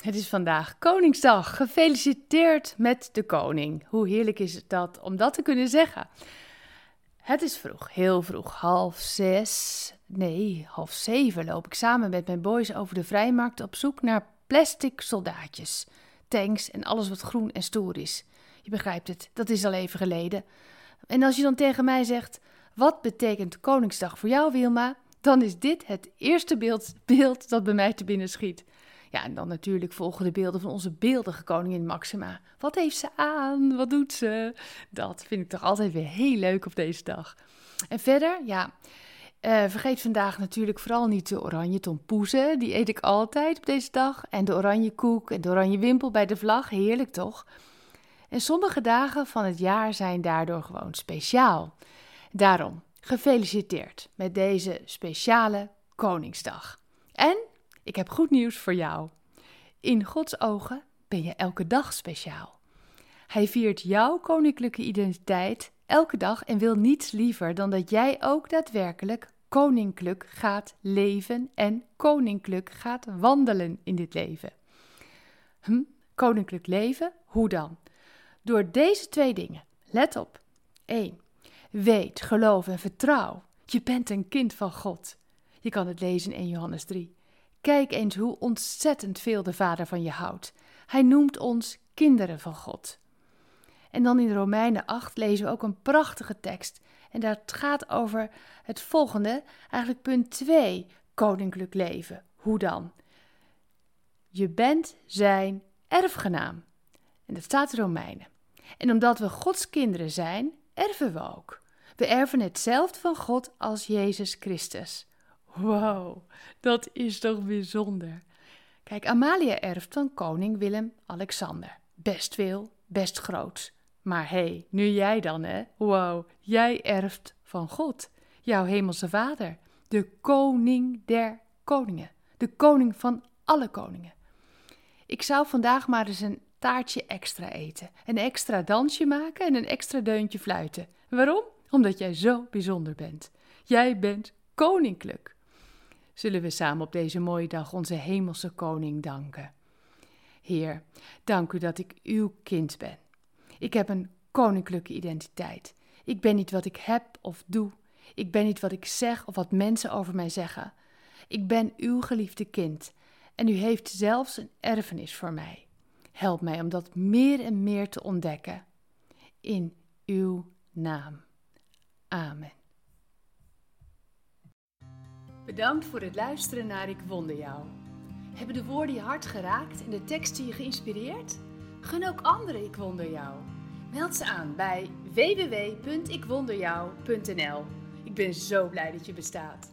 Het is vandaag Koningsdag. Gefeliciteerd met de koning. Hoe heerlijk is het dat om dat te kunnen zeggen? Het is vroeg, heel vroeg, half zes, nee, half zeven loop ik samen met mijn boys over de vrijmarkt op zoek naar plastic soldaatjes, tanks en alles wat groen en stoer is. Je begrijpt het, dat is al even geleden. En als je dan tegen mij zegt, wat betekent Koningsdag voor jou Wilma? Dan is dit het eerste beeld, beeld dat bij mij te binnen schiet. Ja, en dan natuurlijk volgen de beelden van onze beeldige koningin Maxima. Wat heeft ze aan? Wat doet ze? Dat vind ik toch altijd weer heel leuk op deze dag. En verder, ja, uh, vergeet vandaag natuurlijk vooral niet de oranje tompoezen. Die eet ik altijd op deze dag. En de oranje koek en de oranje wimpel bij de vlag. Heerlijk toch? En sommige dagen van het jaar zijn daardoor gewoon speciaal. Daarom, gefeliciteerd met deze speciale Koningsdag. En ik heb goed nieuws voor jou. In Gods ogen ben je elke dag speciaal. Hij viert jouw koninklijke identiteit elke dag en wil niets liever dan dat jij ook daadwerkelijk koninklijk gaat leven en koninklijk gaat wandelen in dit leven. Hm, koninklijk leven? Hoe dan? Door deze twee dingen. Let op. 1. Weet, geloof en vertrouw. Je bent een kind van God. Je kan het lezen in Johannes 3. Kijk eens hoe ontzettend veel de Vader van je houdt. Hij noemt ons kinderen van God. En dan in Romeinen 8 lezen we ook een prachtige tekst. En dat gaat over het volgende, eigenlijk punt 2, koninklijk leven. Hoe dan? Je bent zijn erfgenaam. En dat staat in Romeinen. En omdat we Gods kinderen zijn, erven we ook. We erven hetzelfde van God als Jezus Christus. Wow, dat is toch bijzonder. Kijk, Amalia erft van koning Willem-Alexander. Best veel, best groot. Maar hé, hey, nu jij dan, hè? Wow, jij erft van God, jouw hemelse vader, de koning der koningen, de koning van alle koningen. Ik zou vandaag maar eens een taartje extra eten, een extra dansje maken en een extra deuntje fluiten. Waarom? Omdat jij zo bijzonder bent. Jij bent koninklijk zullen we samen op deze mooie dag onze hemelse koning danken. Heer, dank u dat ik uw kind ben. Ik heb een koninklijke identiteit. Ik ben niet wat ik heb of doe. Ik ben niet wat ik zeg of wat mensen over mij zeggen. Ik ben uw geliefde kind en u heeft zelfs een erfenis voor mij. Help mij om dat meer en meer te ontdekken. In uw naam. Amen. Bedankt voor het luisteren naar Ik Wonder Jou. Hebben de woorden je hart geraakt en de teksten je geïnspireerd? Gun ook anderen Ik Wonder Jou. Meld ze aan bij www.ikwonderjou.nl. Ik ben zo blij dat je bestaat.